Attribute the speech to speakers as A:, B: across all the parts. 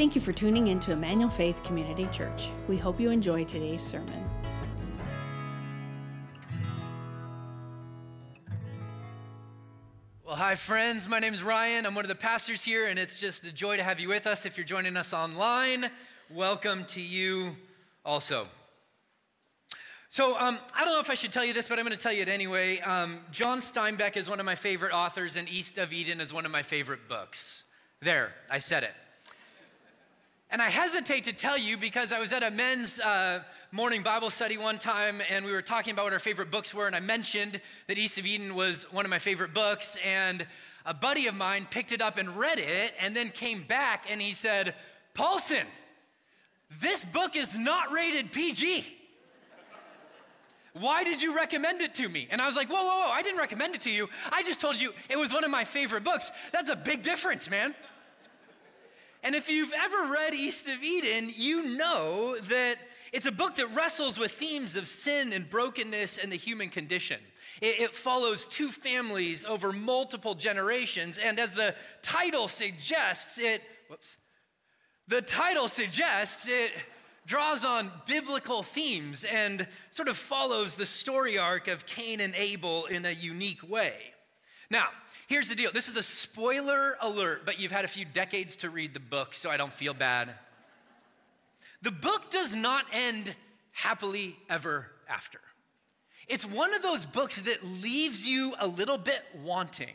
A: Thank you for tuning in to Emmanuel Faith Community Church. We hope you enjoy today's sermon.
B: Well, hi, friends. My name is Ryan. I'm one of the pastors here, and it's just a joy to have you with us. If you're joining us online, welcome to you also. So, um, I don't know if I should tell you this, but I'm going to tell you it anyway. Um, John Steinbeck is one of my favorite authors, and East of Eden is one of my favorite books. There, I said it. And I hesitate to tell you because I was at a men's uh, morning Bible study one time and we were talking about what our favorite books were. And I mentioned that East of Eden was one of my favorite books. And a buddy of mine picked it up and read it and then came back and he said, Paulson, this book is not rated PG. Why did you recommend it to me? And I was like, whoa, whoa, whoa, I didn't recommend it to you. I just told you it was one of my favorite books. That's a big difference, man. And if you've ever read East of Eden, you know that it's a book that wrestles with themes of sin and brokenness and the human condition. It, it, follows two families over multiple generations, and as the title suggests, it whoops. The title suggests it draws on biblical themes and sort of follows the story arc of Cain and Abel in a unique way. Now, Here's the deal this is a spoiler alert, but you've had a few decades to read the book, so I don't feel bad. The book does not end happily ever after. It's one of those books that leaves you a little bit wanting.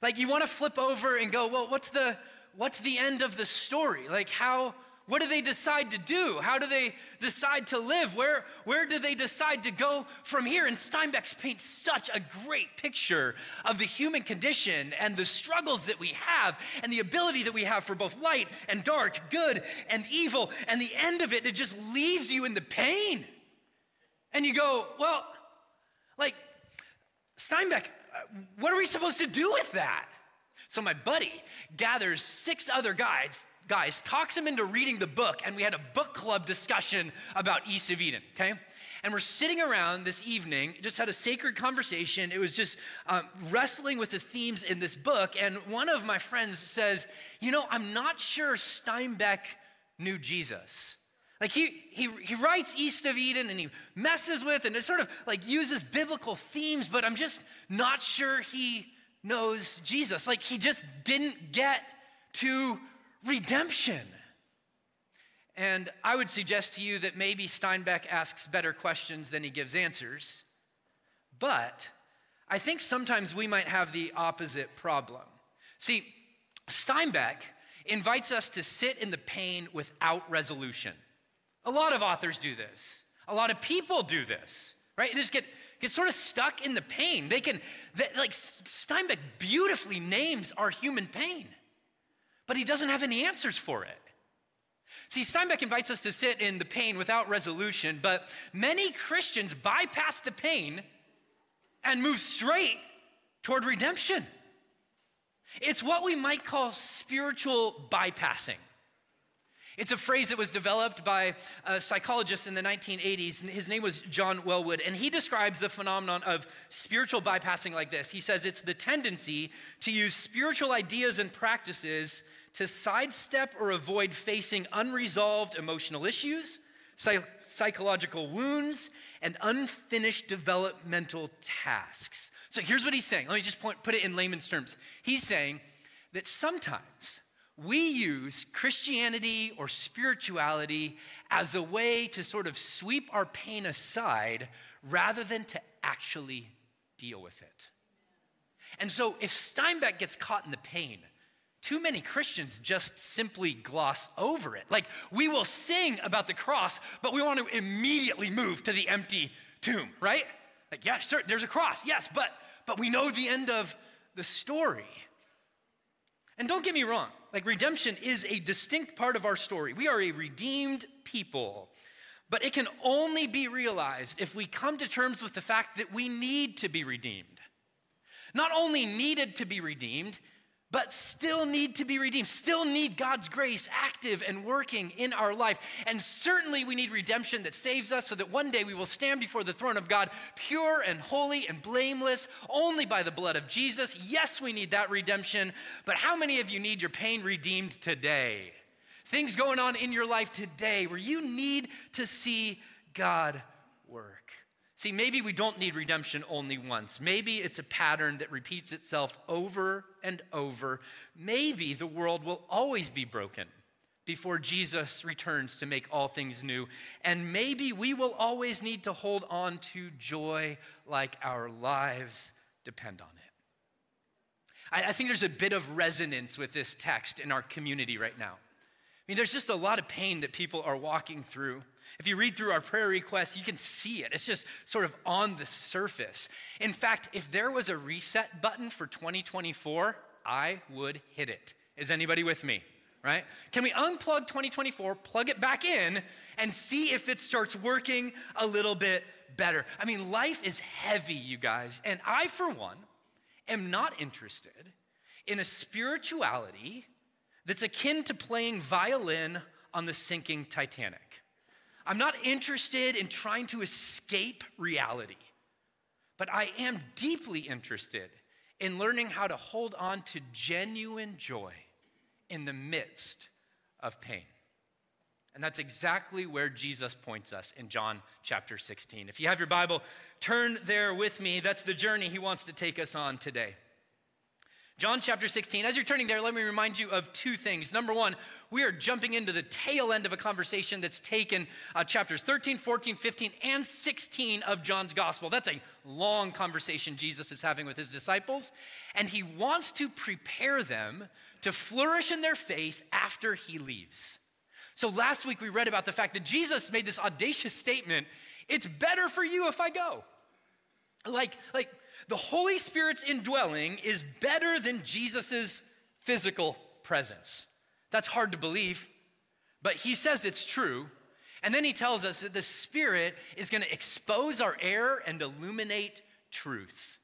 B: Like you want to flip over and go, well, what's the what's the end of the story? Like how what do they decide to do? How do they decide to live? Where, where do they decide to go from here? And Steinbeck's paints such a great picture of the human condition and the struggles that we have and the ability that we have for both light and dark, good and evil. And the end of it, it just leaves you in the pain. And you go, well, like, Steinbeck, what are we supposed to do with that? So my buddy gathers six other guys guys, talks him into reading the book, and we had a book club discussion about East of Eden, okay? And we're sitting around this evening, just had a sacred conversation. It was just um, wrestling with the themes in this book. And one of my friends says, You know, I'm not sure Steinbeck knew Jesus. Like he, he, he writes East of Eden and he messes with and it sort of like uses biblical themes, but I'm just not sure he knows Jesus. Like he just didn't get to redemption. And I would suggest to you that maybe Steinbeck asks better questions than he gives answers. But I think sometimes we might have the opposite problem. See, Steinbeck invites us to sit in the pain without resolution. A lot of authors do this. A lot of people do this, right? They just get, get sort of stuck in the pain. They can, they, like, Steinbeck beautifully names our human pain but he doesn't have any answers for it. See, Steinbeck invites us to sit in the pain without resolution, but many Christians bypass the pain and move straight toward redemption. It's what we might call spiritual bypassing. It's a phrase that was developed by a psychologist in the 1980s. His name was John Welwood, and he describes the phenomenon of spiritual bypassing like this. He says it's the tendency to use spiritual ideas and practices to sidestep or avoid facing unresolved emotional issues, psych- psychological wounds, and unfinished developmental tasks. So here's what he's saying. Let me just point, put it in layman's terms. He's saying that sometimes we use Christianity or spirituality as a way to sort of sweep our pain aside rather than to actually deal with it. And so if Steinbeck gets caught in the pain, too many Christians just simply gloss over it. Like, we will sing about the cross, but we want to immediately move to the empty tomb, right? Like, yeah, sure, there's a cross, yes, but, but we know the end of the story. And don't get me wrong, like, redemption is a distinct part of our story. We are a redeemed people, but it can only be realized if we come to terms with the fact that we need to be redeemed. Not only needed to be redeemed, but still need to be redeemed, still need God's grace active and working in our life. And certainly we need redemption that saves us so that one day we will stand before the throne of God pure and holy and blameless only by the blood of Jesus. Yes, we need that redemption, but how many of you need your pain redeemed today? things going on in your life today where you need to see God work. See, maybe we don't need redemption only once. Maybe it's a pattern that repeats itself over and over. Maybe the world will always be broken before Jesus returns to make all things new. And maybe we will always need to hold on to joy like our lives depend on it. I, think there's a bit of resonance with this text in our community right now. I mean, there's just a lot of pain that people are walking through. If you read through our prayer requests, you can see it. It's just sort of on the surface. In fact, if there was a reset button for 2024, I would hit it. Is anybody with me? Right? Can we unplug 2024, plug it back in, and see if it starts working a little bit better? I mean, life is heavy, you guys, and I, for one, am not interested in a spirituality that's akin to playing violin on the sinking Titanic. I'm not interested in trying to escape reality, but I am deeply interested in learning how to hold on to genuine joy in the midst of pain. And that's exactly where Jesus points us in John chapter 16. If you have your Bible, turn there with me. That's the journey he wants to take us on today. John chapter 16. As you're turning there, let me remind you of two things. Number one, we are jumping into the tail end of a conversation that's taken uh, chapters 13, 14, 15, and 16 of John's gospel. That's a long conversation Jesus is having with his disciples, and he wants to prepare them to flourish in their faith after he leaves. So last week we read about the fact that Jesus made this audacious statement it's better for you if I go. Like, like the Holy Spirit's indwelling is better than Jesus' physical presence. That's hard to believe, but he says it's true. And then he tells us that the Spirit is going to expose our error and illuminate truth.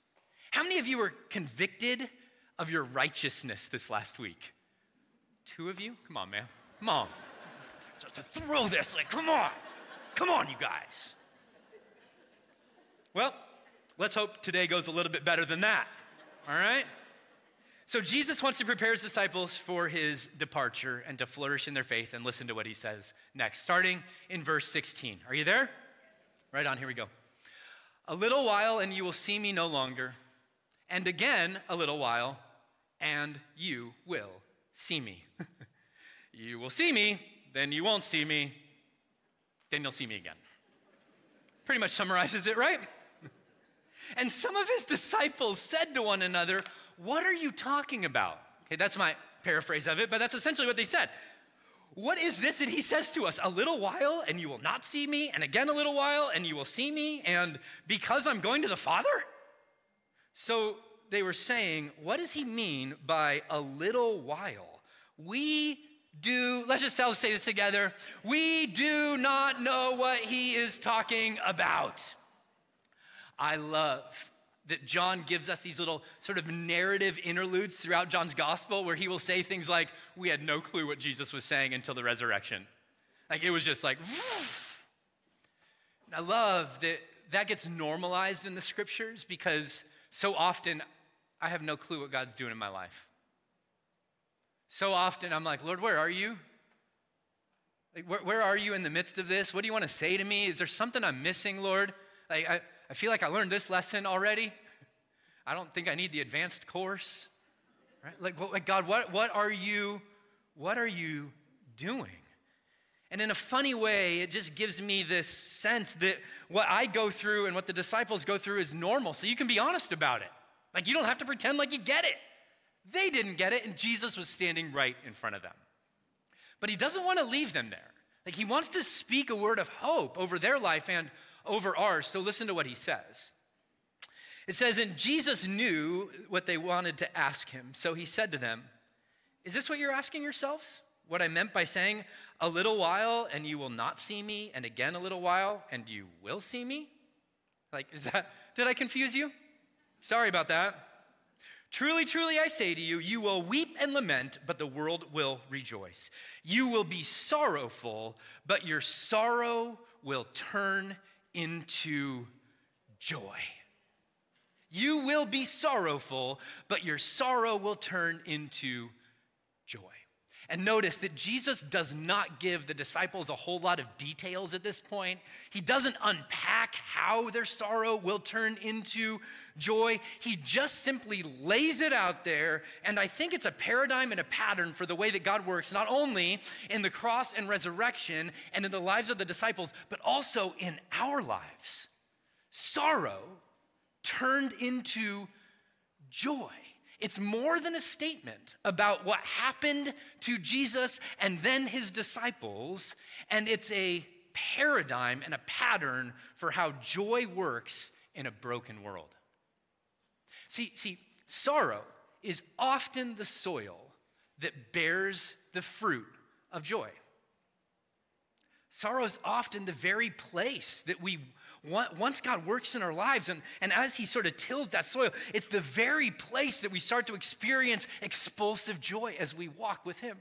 B: How many of you were convicted of your righteousness this last week? Two of you? Come on, man. Come on. to throw this, like, come on. Come on, you guys. Well, Let's hope today goes a little bit better than that. All right? So, Jesus wants to prepare his disciples for his departure and to flourish in their faith. And listen to what he says next, starting in verse 16. Are you there? Right on, here we go. A little while, and you will see me no longer. And again, a little while, and you will see me. you will see me, then you won't see me, then you'll see me again. Pretty much summarizes it, right? And some of his disciples said to one another, What are you talking about? Okay, that's my paraphrase of it, but that's essentially what they said. What is this that he says to us? A little while and you will not see me, and again a little while and you will see me, and because I'm going to the Father? So they were saying, What does he mean by a little while? We do, let's just say this together. We do not know what he is talking about. I love that John gives us these little sort of narrative interludes throughout John's gospel where he will say things like, We had no clue what Jesus was saying until the resurrection. Like it was just like, I love that that gets normalized in the scriptures because so often I have no clue what God's doing in my life. So often I'm like, Lord, where are you? Like, where, where are you in the midst of this? What do you want to say to me? Is there something I'm missing, Lord? Like, I, I feel like I learned this lesson already. I don't think I need the advanced course. Right? Like, like God, what, what are you, what are you doing? And in a funny way, it just gives me this sense that what I go through and what the disciples go through is normal. So you can be honest about it. Like you don't have to pretend like you get it. They didn't get it, and Jesus was standing right in front of them. But he doesn't want to leave them there. Like he wants to speak a word of hope over their life and over ours. So listen to what he says. It says, And Jesus knew what they wanted to ask him. So he said to them, Is this what you're asking yourselves? What I meant by saying, A little while and you will not see me, and again a little while and you will see me? Like, is that, did I confuse you? Sorry about that. Truly, truly, I say to you, you will weep and lament, but the world will rejoice. You will be sorrowful, but your sorrow will turn into joy. You will be sorrowful, but your sorrow will turn into. And notice that Jesus does not give the disciples a whole lot of details at this point. He doesn't unpack how their sorrow will turn into joy. He just simply lays it out there. And I think it's a paradigm and a pattern for the way that God works, not only in the cross and resurrection and in the lives of the disciples, but also in our lives. Sorrow turned into joy. It's more than a statement about what happened to Jesus and then his disciples, and it's a paradigm and a pattern for how joy works in a broken world. See, see, sorrow is often the soil that bears the fruit of joy. Sorrow is often the very place that we once God works in our lives and, and as He sort of tills that soil, it's the very place that we start to experience explosive joy as we walk with Him.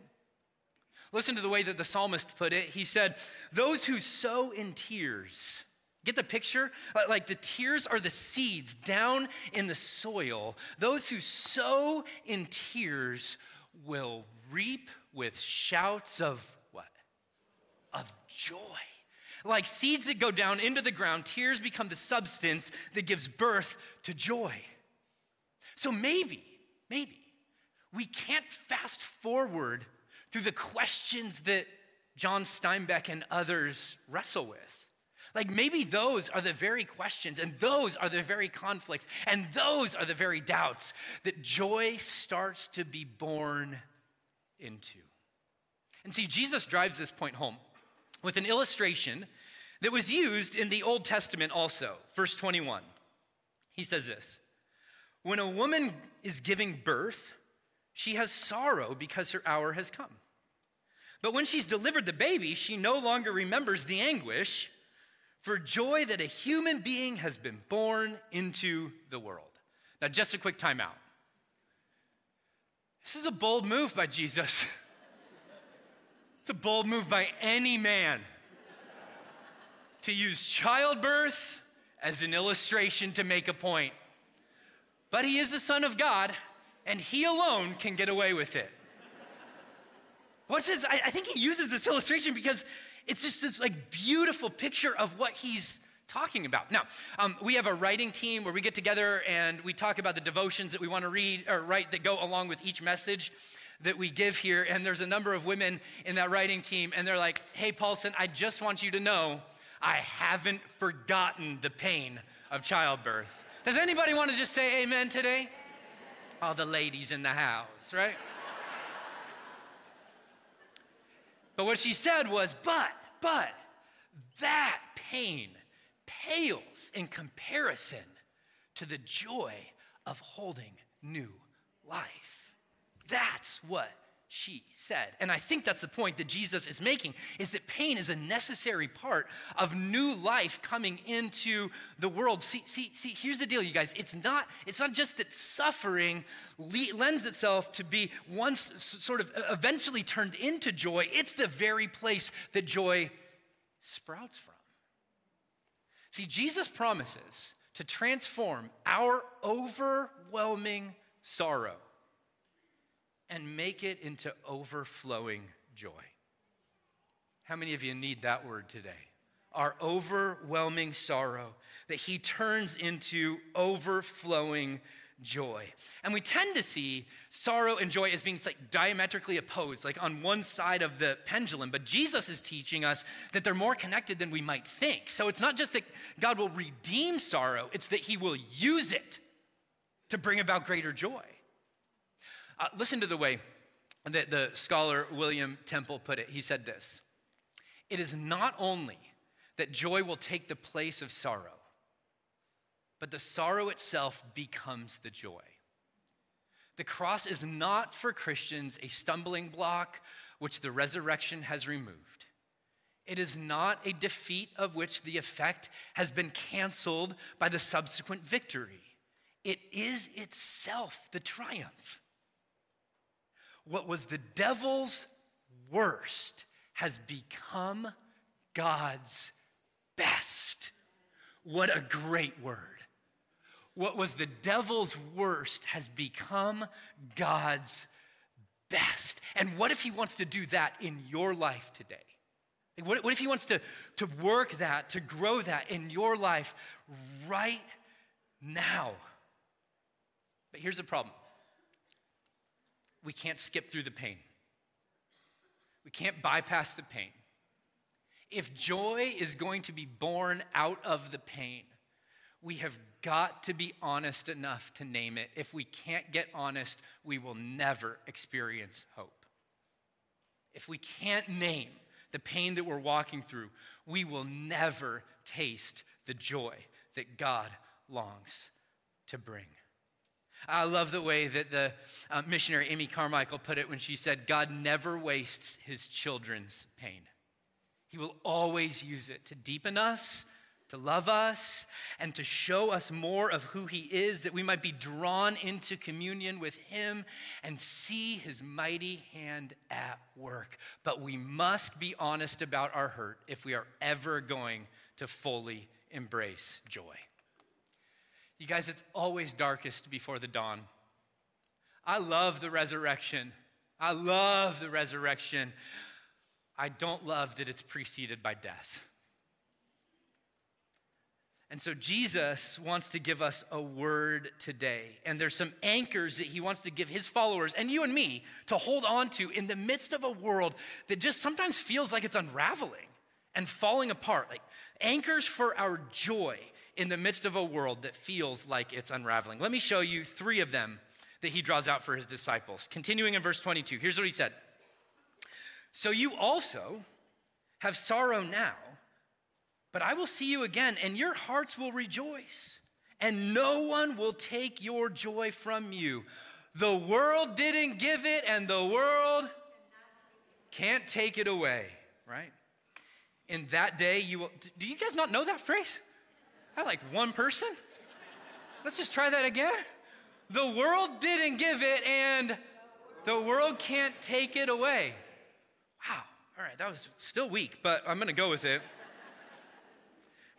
B: Listen to the way that the psalmist put it. He said, Those who sow in tears, Get the picture? Uh, like the tears are the seeds down in the soil. Those who sow in tears will reap with shouts of what? Of joy. Like seeds that go down into the ground, tears become the substance that gives birth to joy. So maybe, maybe we can't fast forward through the questions that John Steinbeck and others wrestle with. Like maybe those are the very questions, and those are the very conflicts, and those are the very doubts that joy starts to be born into. And see, Jesus drives this point home with an illustration that was used in the Old Testament also. Verse 21. He says this When a woman is giving birth, she has sorrow because her hour has come. But when she's delivered the baby, she no longer remembers the anguish for joy that a human being has been born into the world. Now, just a quick timeout. This is a bold move by Jesus. It's a bold move by any man to use childbirth as an illustration to make a point. But he is the Son of God, and he alone can get away with it. What's this? I, I think he uses this illustration because it's just this like beautiful picture of what he's talking about. Now, um, we have a writing team where we get together and we talk about the devotions that we want to read or write that go along with each message that we give here. And there's a number of women in that writing team, and they're like, hey, Paulson, I just want you to know I haven't forgotten the pain of childbirth. Does anybody want to just say amen today? All the ladies in the house, right? but what she said was, but, but, that pain pales in comparison to the joy of holding new life. That's what she said. And I think that's the point that Jesus is making is that pain is a necessary part of new life coming into the world. See see see here's the deal you guys. It's not it's not just that suffering le- lends itself to be once sort of eventually turned into joy. It's the very place that joy sprouts from. See Jesus promises to transform our overwhelming sorrow and make it into overflowing joy. How many of you need that word today? Our overwhelming sorrow that he turns into overflowing joy. And we tend to see sorrow and joy as being like diametrically opposed, like on one side of the pendulum. But Jesus is teaching us that they're more connected than we might think. So it's not just that God will redeem sorrow, it's that he will use it to bring about greater joy. Uh, listen to the way that the scholar William Temple put it. He said this It is not only that joy will take the place of sorrow, but the sorrow itself becomes the joy. The cross is not for Christians a stumbling block which the resurrection has removed. It is not a defeat of which the effect has been canceled by the subsequent victory. It is itself the triumph what was the devil's worst has become God's best. What a great word. What was the devil's worst has become God's best. And what if He wants to do that in your life today? What, what if He wants to, to work that, to grow that in your life right now? But here's the problem we can't skip through the pain, we can't bypass the pain. If joy is going to be born out of the pain, we have got to be honest enough to name it. If we can't get honest, we will never experience hope. If we can't name the pain that we're walking through, we will never taste the joy that God longs to bring. I love the way that the uh, missionary Amy Carmichael put it when she said, God never wastes his children's pain. He will always use it to deepen us, to love us, and to show us more of who he is, that we might be drawn into communion with him and see his mighty hand at work. But we must be honest about our hurt if we are ever going to fully embrace joy. You guys, it's always darkest before the dawn. I love the resurrection. I love the resurrection. I don't love that it's preceded by death. And so Jesus wants to give us a word today. And there's some anchors that he wants to give his followers and you and me to hold on to in the midst of a world that just sometimes feels like it's unraveling and falling apart. Like anchors for our joy in the midst of a world that feels like it's unraveling. Let me show you three of them that he draws out for his disciples. Continuing in verse 22, here's what he said So you also have sorrow now, but I will see you again, and your hearts will rejoice, and no one will take your joy from you. The world didn't give it, and the world can't take it away, right? In that day, you will. Do you guys not know that phrase? I like one person. Let's just try that again. The world didn't give it, and the world can't take it away. Wow. All right, that was still weak, but I'm going to go with it.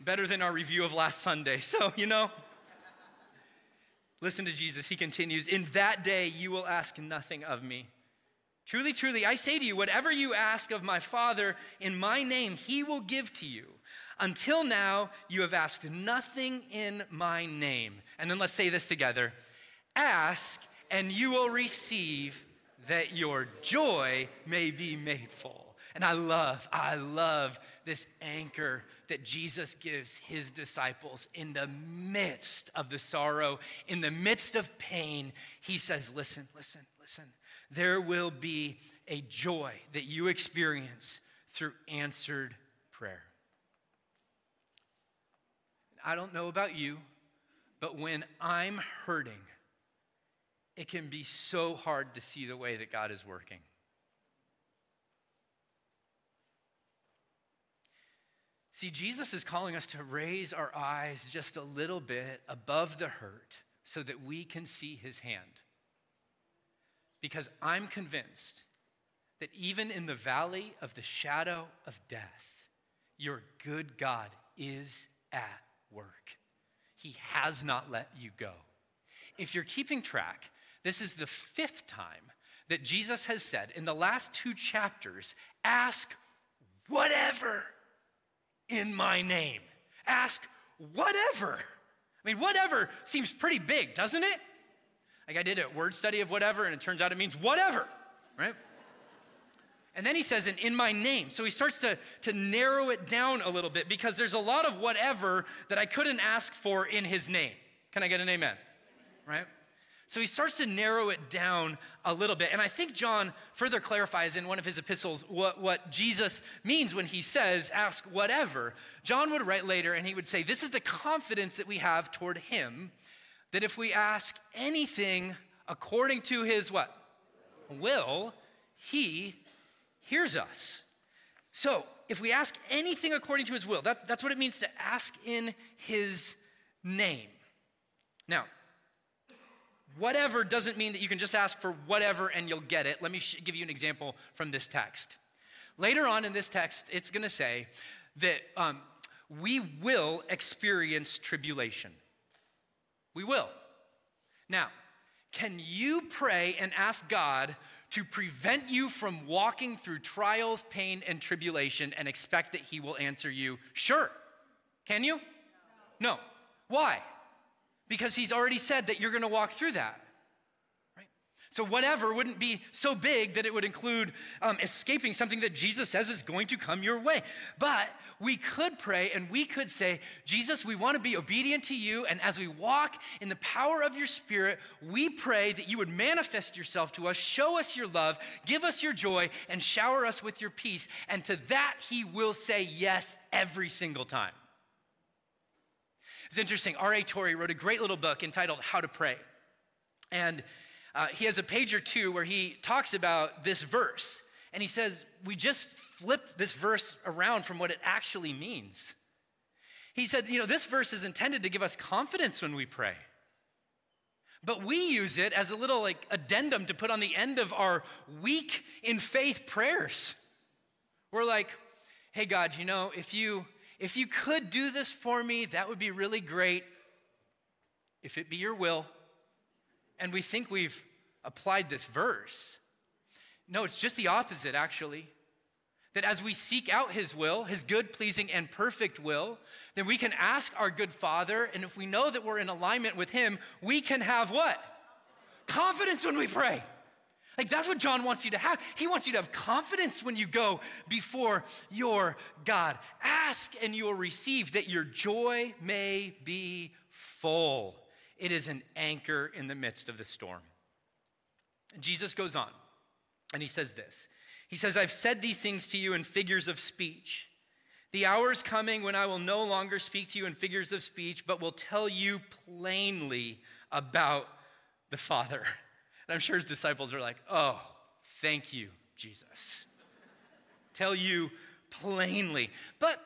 B: Better than our review of last Sunday. So, you know, listen to Jesus. He continues In that day, you will ask nothing of me. Truly, truly, I say to you, whatever you ask of my Father in my name, he will give to you. Until now, you have asked nothing in my name. And then let's say this together Ask, and you will receive, that your joy may be made full. And I love, I love this anchor that Jesus gives his disciples in the midst of the sorrow, in the midst of pain. He says, Listen, listen, listen. There will be a joy that you experience through answered prayer. I don't know about you, but when I'm hurting, it can be so hard to see the way that God is working. See, Jesus is calling us to raise our eyes just a little bit above the hurt so that we can see his hand. Because I'm convinced that even in the valley of the shadow of death, your good God is at work. He has not let you go. If you're keeping track, this is the fifth time that Jesus has said in the last two chapters ask whatever in my name. Ask whatever. I mean, whatever seems pretty big, doesn't it? Like I did a word study of whatever, and it turns out it means whatever, right? And then he says, and in my name. So he starts to, to narrow it down a little bit because there's a lot of whatever that I couldn't ask for in his name. Can I get an amen? Right? So he starts to narrow it down a little bit. And I think John further clarifies in one of his epistles what, what Jesus means when he says, ask whatever. John would write later and he would say, This is the confidence that we have toward him that if we ask anything according to his what? Will, he hears us. So, if we ask anything according to his will, that's, that's what it means to ask in his name. Now, whatever doesn't mean that you can just ask for whatever and you'll get it. Let me sh- give you an example from this text. Later on in this text, it's going to say that um, we will experience tribulation. We will. Now, can you pray and ask God to prevent you from walking through trials, pain, and tribulation and expect that He will answer you? Sure. Can you? No. Why? Because He's already said that you're gonna walk through that. So, whatever wouldn't be so big that it would include um, escaping something that Jesus says is going to come your way. But we could pray and we could say, Jesus, we want to be obedient to you. And as we walk in the power of your spirit, we pray that you would manifest yourself to us, show us your love, give us your joy, and shower us with your peace. And to that, he will say yes every single time. It's interesting. R.A. Torrey wrote a great little book entitled How to Pray. And uh, he has a page or two where he talks about this verse. And he says, we just flip this verse around from what it actually means. He said, you know, this verse is intended to give us confidence when we pray. But we use it as a little like addendum to put on the end of our weak in faith prayers. We're like, hey God, you know, if you if you could do this for me, that would be really great. If it be your will. And we think we've applied this verse. No, it's just the opposite, actually. That as we seek out His will, His good, pleasing, and perfect will, then we can ask our good Father, and if we know that we're in alignment with Him, we can have what? Confidence when we pray. Like that's what John wants you to have. He wants you to have confidence when you go before your God. Ask and you will receive that your joy may be full. It is an anchor in the midst of the storm. Jesus goes on and he says this He says, I've said these things to you in figures of speech. The hour is coming when I will no longer speak to you in figures of speech, but will tell you plainly about the Father. And I'm sure his disciples are like, oh, thank you, Jesus. tell you plainly. But,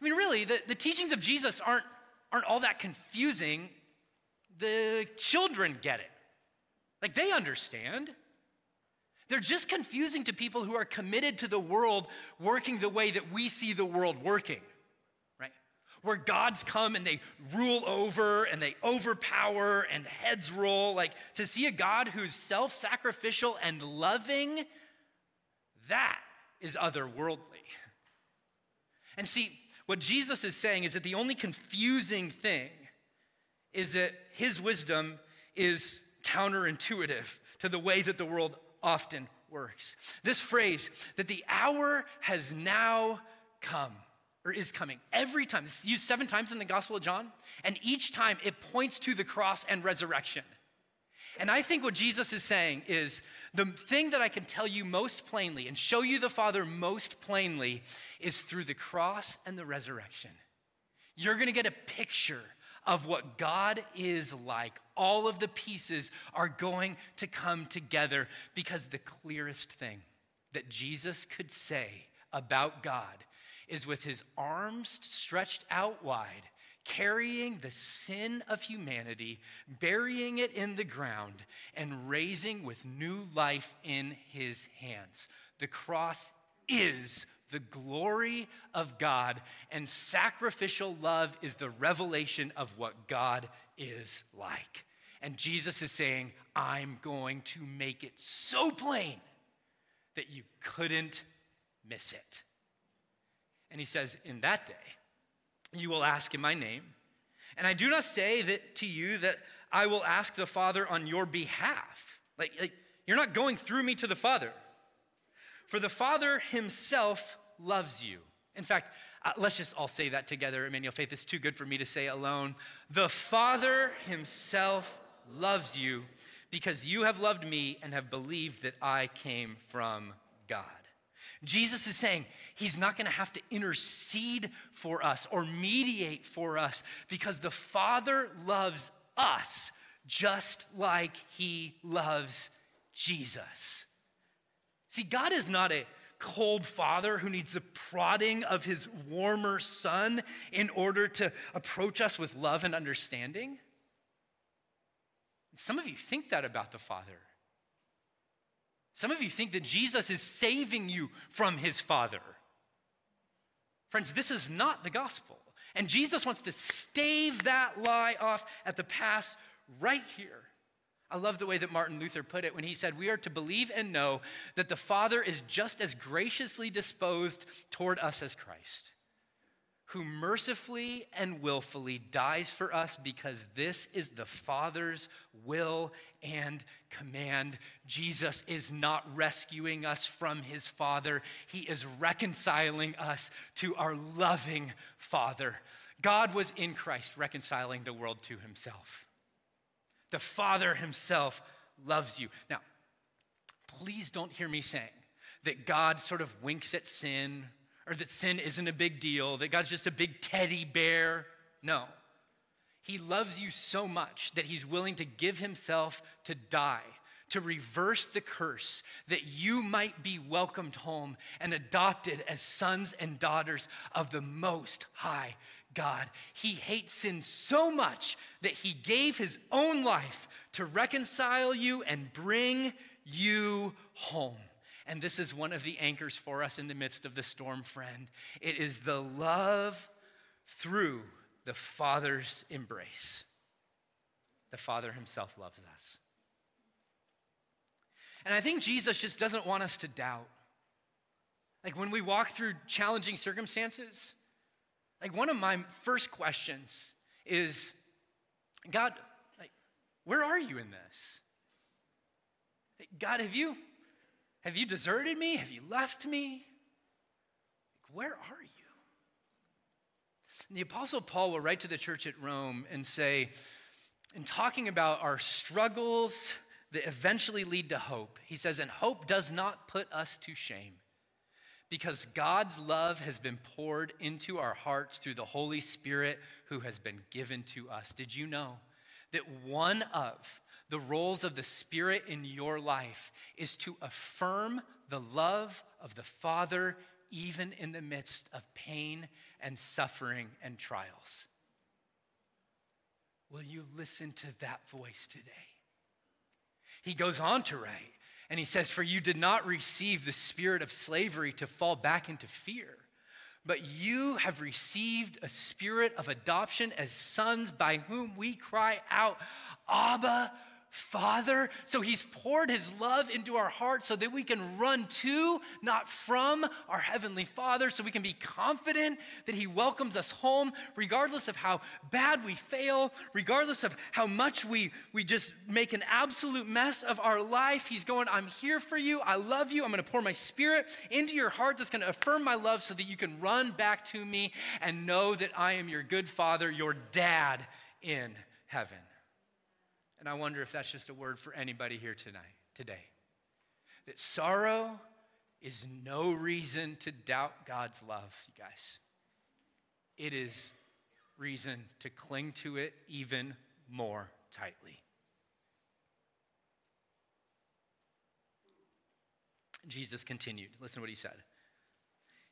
B: I mean, really, the, the teachings of Jesus aren't, aren't all that confusing. The children get it. Like they understand. They're just confusing to people who are committed to the world working the way that we see the world working, right? Where gods come and they rule over and they overpower and heads roll. Like to see a God who's self sacrificial and loving, that is otherworldly. And see, what Jesus is saying is that the only confusing thing is that his wisdom is counterintuitive to the way that the world often works. This phrase, that the hour has now come, or is coming, every time, it's used seven times in the Gospel of John, and each time it points to the cross and resurrection. And I think what Jesus is saying is the thing that I can tell you most plainly and show you the Father most plainly is through the cross and the resurrection. You're gonna get a picture of what God is like. All of the pieces are going to come together because the clearest thing that Jesus could say about God is with his arms stretched out wide, carrying the sin of humanity, burying it in the ground, and raising with new life in his hands. The cross is the glory of God, and sacrificial love is the revelation of what God is like. And Jesus is saying, I'm going to make it so plain that you couldn't miss it. And he says, In that day, you will ask in my name. And I do not say that to you that I will ask the Father on your behalf. Like, like you're not going through me to the Father. For the Father himself loves you. In fact, uh, let's just all say that together, Emmanuel Faith. It's too good for me to say alone. The Father Himself loves you because you have loved me and have believed that I came from God. Jesus is saying he's not going to have to intercede for us or mediate for us because the Father loves us just like he loves Jesus. See, God is not a cold father who needs the prodding of his warmer son in order to approach us with love and understanding? Some of you think that about the Father. Some of you think that Jesus is saving you from his Father. Friends, this is not the gospel. And Jesus wants to stave that lie off at the pass right here. I love the way that Martin Luther put it when he said, We are to believe and know that the Father is just as graciously disposed toward us as Christ, who mercifully and willfully dies for us because this is the Father's will and command. Jesus is not rescuing us from his Father, he is reconciling us to our loving Father. God was in Christ reconciling the world to himself. The Father himself loves you. Now, please don't hear me saying that God sort of winks at sin or that sin isn't a big deal, that God's just a big teddy bear. No. He loves you so much that he's willing to give himself to die, to reverse the curse, that you might be welcomed home and adopted as sons and daughters of the Most High God. He hates sin so much that he gave his own life to reconcile you and bring you home. And this is one of the anchors for us in the midst of the storm, friend. It is the love through the Father's embrace. The Father himself loves us. And I think Jesus just doesn't want us to doubt. Like when we walk through challenging circumstances, like one of my first questions is God, like, where are you in this? God, have you have you deserted me? Have you left me? Like, where are you? And the Apostle Paul will write to the church at Rome and say, in talking about our struggles that eventually lead to hope, he says, and hope does not put us to shame because God's love has been poured into our hearts through the Holy Spirit who has been given to us. Did you know that one of the roles of the Spirit in your life is to affirm the love of the Father even in the midst of pain and suffering and trials? Will you listen to that voice today? He goes on to write, and he says, For you did not receive the spirit of slavery to fall back into fear, but you have received a spirit of adoption as sons by whom we cry out, Abba, Father. So he's poured his love into our hearts so that we can run to, not from, our Heavenly Father, so we can be confident that he welcomes us home, regardless of how bad we fail, regardless of how much we, we just make an absolute mess of our life. He's going, I'm here for you. I love you. I'm going to pour my spirit into your heart that's going to affirm my love so that you can run back to me and know that I am your good father, your dad in heaven. And I wonder if that's just a word for anybody here tonight, today. That sorrow is no reason to doubt God's love, you guys. It is reason to cling to it even more tightly. Jesus continued. Listen to what he said.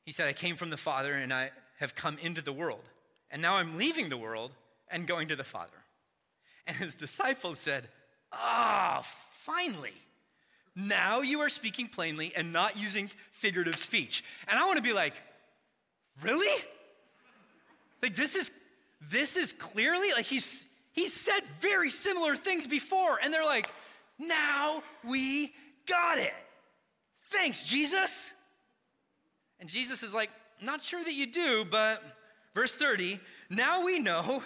B: He said, I came from the Father and I have come into the world. And now I'm leaving the world and going to the Father. And his disciples said, Ah, oh, finally. Now you are speaking plainly and not using figurative speech. And I want to be like, really? Like this is this is clearly like he's he's said very similar things before and they're like, "Now we got it." Thanks, Jesus. And Jesus is like, "Not sure that you do, but verse 30, now we know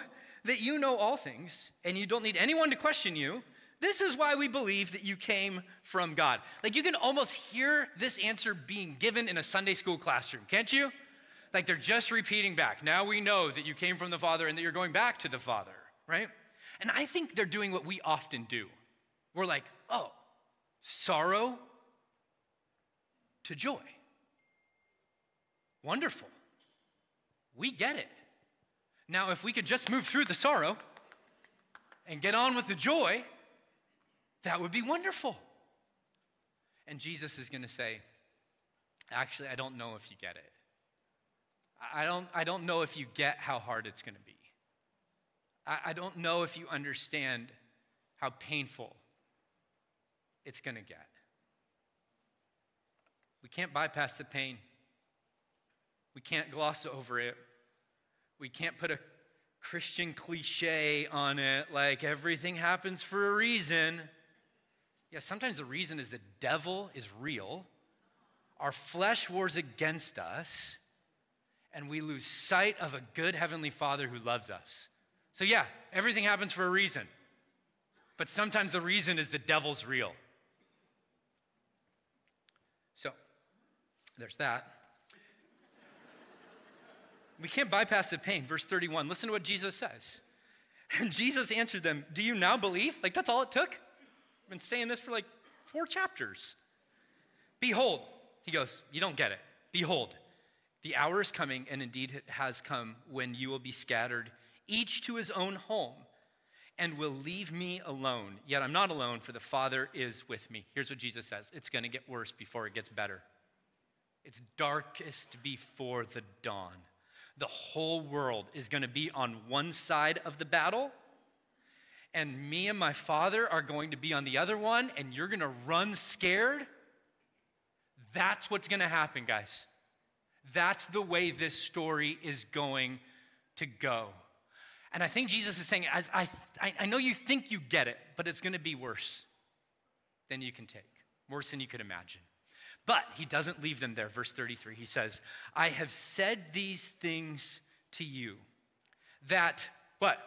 B: that you know all things and you don't need anyone to question you. This is why we believe that you came from God. Like you can almost hear this answer being given in a Sunday school classroom, can't you? Like they're just repeating back. Now we know that you came from the Father and that you're going back to the Father, right? And I think they're doing what we often do. We're like, oh, sorrow to joy. Wonderful. We get it. Now, if we could just move through the sorrow and get on with the joy, that would be wonderful. And Jesus is going to say, Actually, I don't know if you get it. I don't, I don't know if you get how hard it's going to be. I, I don't know if you understand how painful it's going to get. We can't bypass the pain, we can't gloss over it. We can't put a Christian cliche on it like everything happens for a reason, Yeah, sometimes the reason is the devil is real, our flesh wars against us, and we lose sight of a good heavenly Father who loves us. So, yeah, everything happens for a reason. But sometimes the reason is the devil's real. So, there's that. We can't bypass the pain. Verse 31, listen to what Jesus says. And Jesus answered them, Do you now believe? Like, that's all it took? I've been saying this for like four chapters. Behold, he goes, You don't get it. Behold, the hour is coming, and indeed it has come, when you will be scattered, each to his own home, and will leave me alone. Yet I'm not alone, for the Father is with me. Here's what Jesus says it's going to get worse before it gets better. It's darkest before the dawn. The whole world is going to be on one side of the battle, and me and my father are going to be on the other one, and you're going to run scared. That's what's going to happen, guys. That's the way this story is going to go. And I think Jesus is saying, I, I, I know you think you get it, but it's going to be worse than you can take, worse than you could imagine. But he doesn't leave them there. Verse 33, he says, I have said these things to you that, what?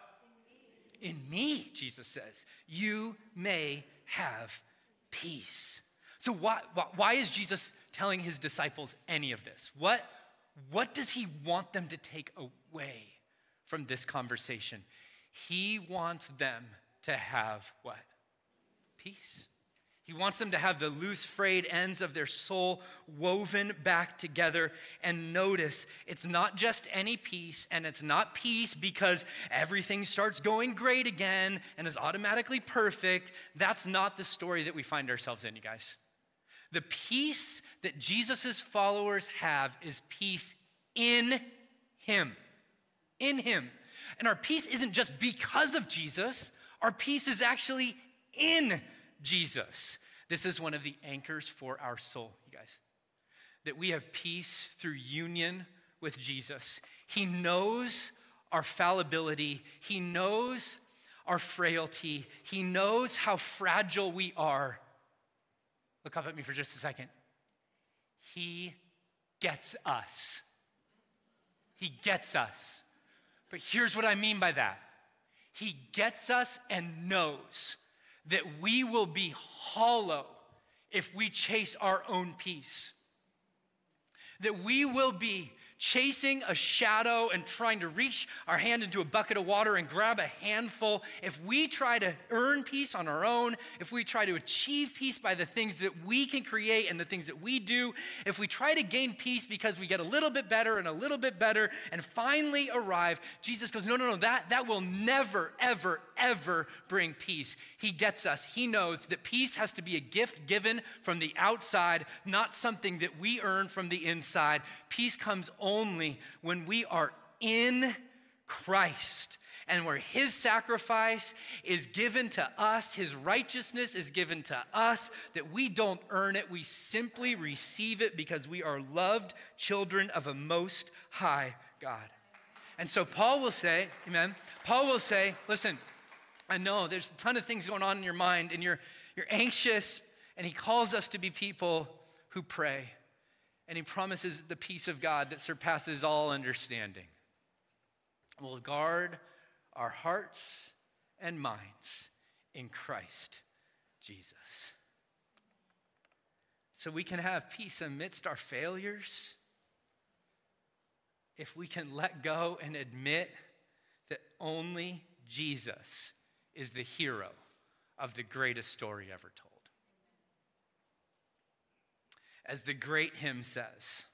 B: In me, Jesus says, you may have peace. So, why, why is Jesus telling his disciples any of this? What, what does he want them to take away from this conversation? He wants them to have what? Peace. He wants them to have the loose, frayed ends of their soul woven back together. And notice, it's not just any peace, and it's not peace because everything starts going great again and is automatically perfect. That's not the story that we find ourselves in, you guys. The peace that Jesus' followers have is peace in Him. In Him. And our peace isn't just because of Jesus, our peace is actually in Jesus. This is one of the anchors for our soul, you guys. That we have peace through union with Jesus. He knows our fallibility, He knows our frailty, He knows how fragile we are. Look up at me for just a second. He gets us. He gets us. But here's what I mean by that He gets us and knows that we will be hollow if we chase our own peace. That we will be chasing a shadow and trying to reach our hand into a bucket of water and grab a handful, if we try to earn peace on our own, if we try to achieve peace by the things that we can create and the things that we do, if we try to gain peace because we get a little bit better and a little bit better and finally arrive, Jesus goes, No, no, no, that, that will never, ever, ever bring peace. He gets us. He knows that peace has to be a gift given from the outside, not something that we earn from the inside. Peace comes only only when we are in Christ and where his sacrifice is given to us, his righteousness is given to us, that we don't earn it. We simply receive it because we are loved children of a most high God. And so Paul will say, amen. Paul will say, listen, I know there's a ton of things going on in your mind and you're, you're anxious, and he calls us to be people who pray and he promises the peace of God that surpasses all understanding will guard our hearts and minds in Christ Jesus. So we can have peace amidst our failures if we can let go and admit that only Jesus is the hero of the greatest story ever told. As the great hymn says,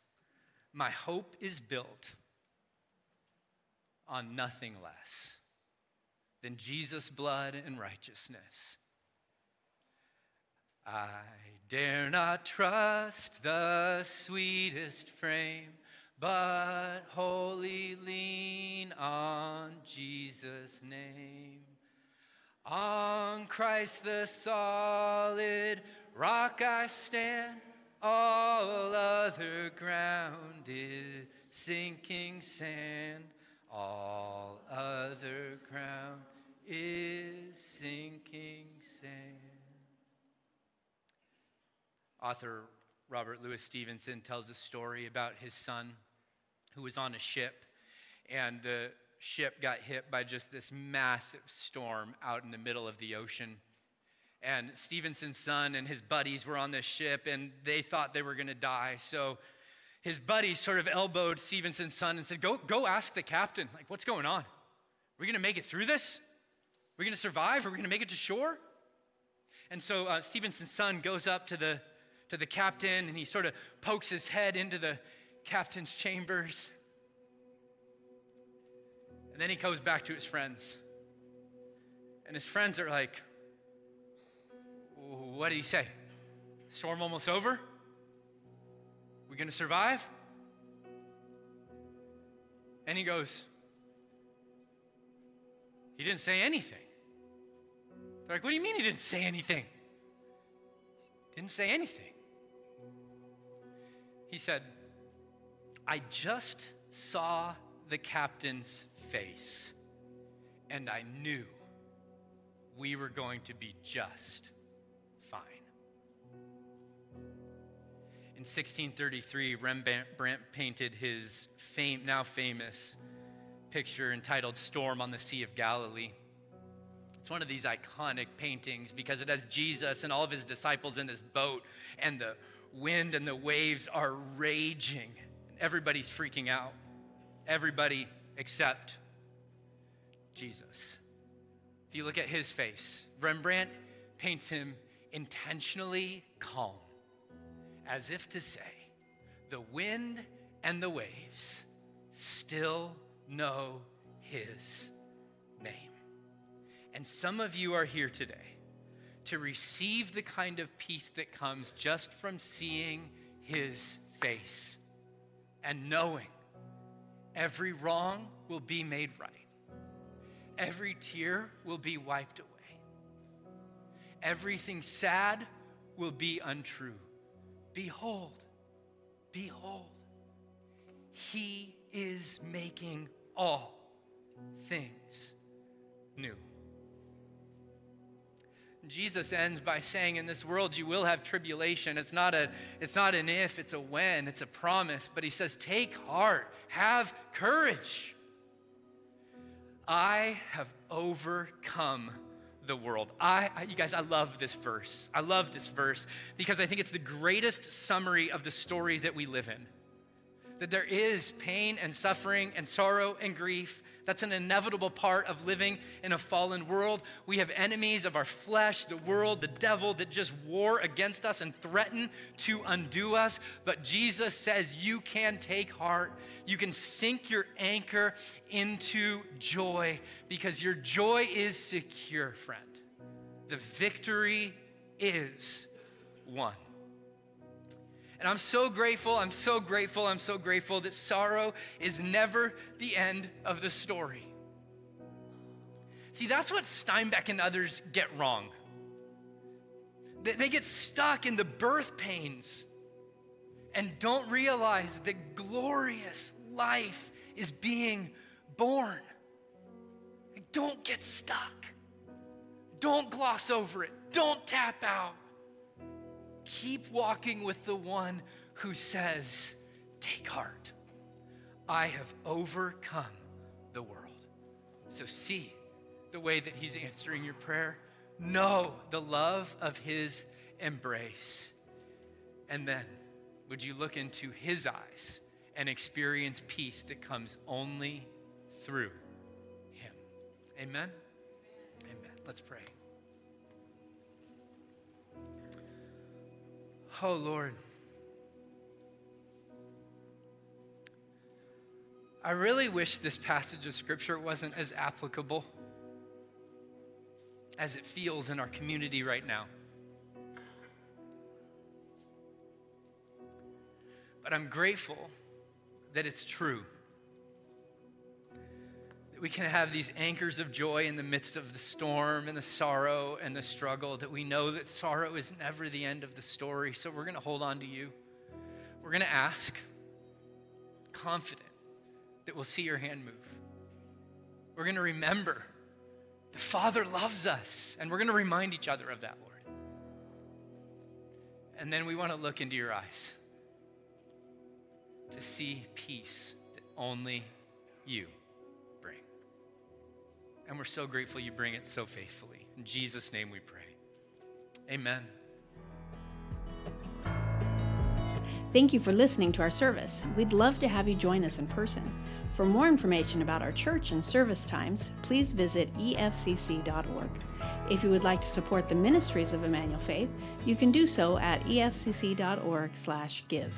B: my hope is built on nothing less than Jesus' blood and righteousness. I dare not trust the sweetest frame, but wholly lean on Jesus' name. On Christ the solid rock I stand all other ground is sinking sand. All other ground is sinking sand. author Robert Louis Stevenson tells a story about his son who was on a ship, and the ship got hit by just this massive storm out in the middle of the ocean. And Stevenson's son and his buddies were on this ship, and they thought they were going to die. So his buddies sort of elbowed Stevenson's son and said, Go, go ask the captain, like, what's going on? Are we going to make it through this? Are we going to survive? Are we going to make it to shore? And so uh, Stevenson's son goes up to the, to the captain and he sort of pokes his head into the captain's chambers. And then he goes back to his friends. And his friends are like, What did he say? Storm almost over? We're gonna survive? And he goes, He didn't say anything. They're like, What do you mean he didn't say anything? Didn't say anything. He said, I just saw the captain's face, and I knew we were going to be just In 1633, Rembrandt painted his fame, now famous picture entitled Storm on the Sea of Galilee. It's one of these iconic paintings because it has Jesus and all of his disciples in this boat, and the wind and the waves are raging. and Everybody's freaking out. Everybody except Jesus. If you look at his face, Rembrandt paints him intentionally calm as if to say, the wind and the waves still know his name. And some of you are here today to receive the kind of peace that comes just from seeing his face and knowing every wrong will be made right, every tear will be wiped away, everything sad will be untrue Behold, behold, he is making all things new. Jesus ends by saying, In this world you will have tribulation. It's not, a, it's not an if, it's a when, it's a promise. But he says, Take heart, have courage. I have overcome the world. I, I, you guys, I love this verse. I love this verse because I think it's the greatest summary of the story that we live in. That there is pain and suffering and sorrow and grief. That's an inevitable part of living in a fallen world. We have enemies of our flesh, the world, the devil that just war against us and threaten to undo us. But Jesus says you can take heart. You can sink your anchor into joy because your joy is secure, friend. The victory is won. And I'm so grateful, I'm so grateful, I'm so grateful that sorrow is never the end of the story. See, that's what Steinbeck and others get wrong. They get stuck in the birth pains and don't realize that glorious life is being born. Don't get stuck. Don't gloss over it. Don't tap out. Keep walking with the one who says, Take heart. I have overcome the world. So see the way that he's answering your prayer. Know the love of his embrace. And then, would you look into his eyes and experience peace that comes only through him? Amen. Amen. Let's pray. Oh, Lord. I really wish this passage of scripture wasn't as applicable as it feels in our community right now. But I'm grateful that it's true. We can have these anchors of joy in the midst of the storm and the sorrow and the struggle, that we know that sorrow is never the end of the story. So we're going to hold on to you. We're going to ask, confident that we'll see your hand move. We're going to remember the Father loves us, and we're going to remind each other of that, Lord. And then we want to look into your eyes to see peace that only you. And we're so grateful you bring it so faithfully. In Jesus' name we pray. Amen.
A: Thank you for listening to our service. We'd love to have you join us in person. For more information about our church and service times, please visit efcc.org. If you would like to support the ministries of Emmanuel Faith, you can do so at efcc.org/give.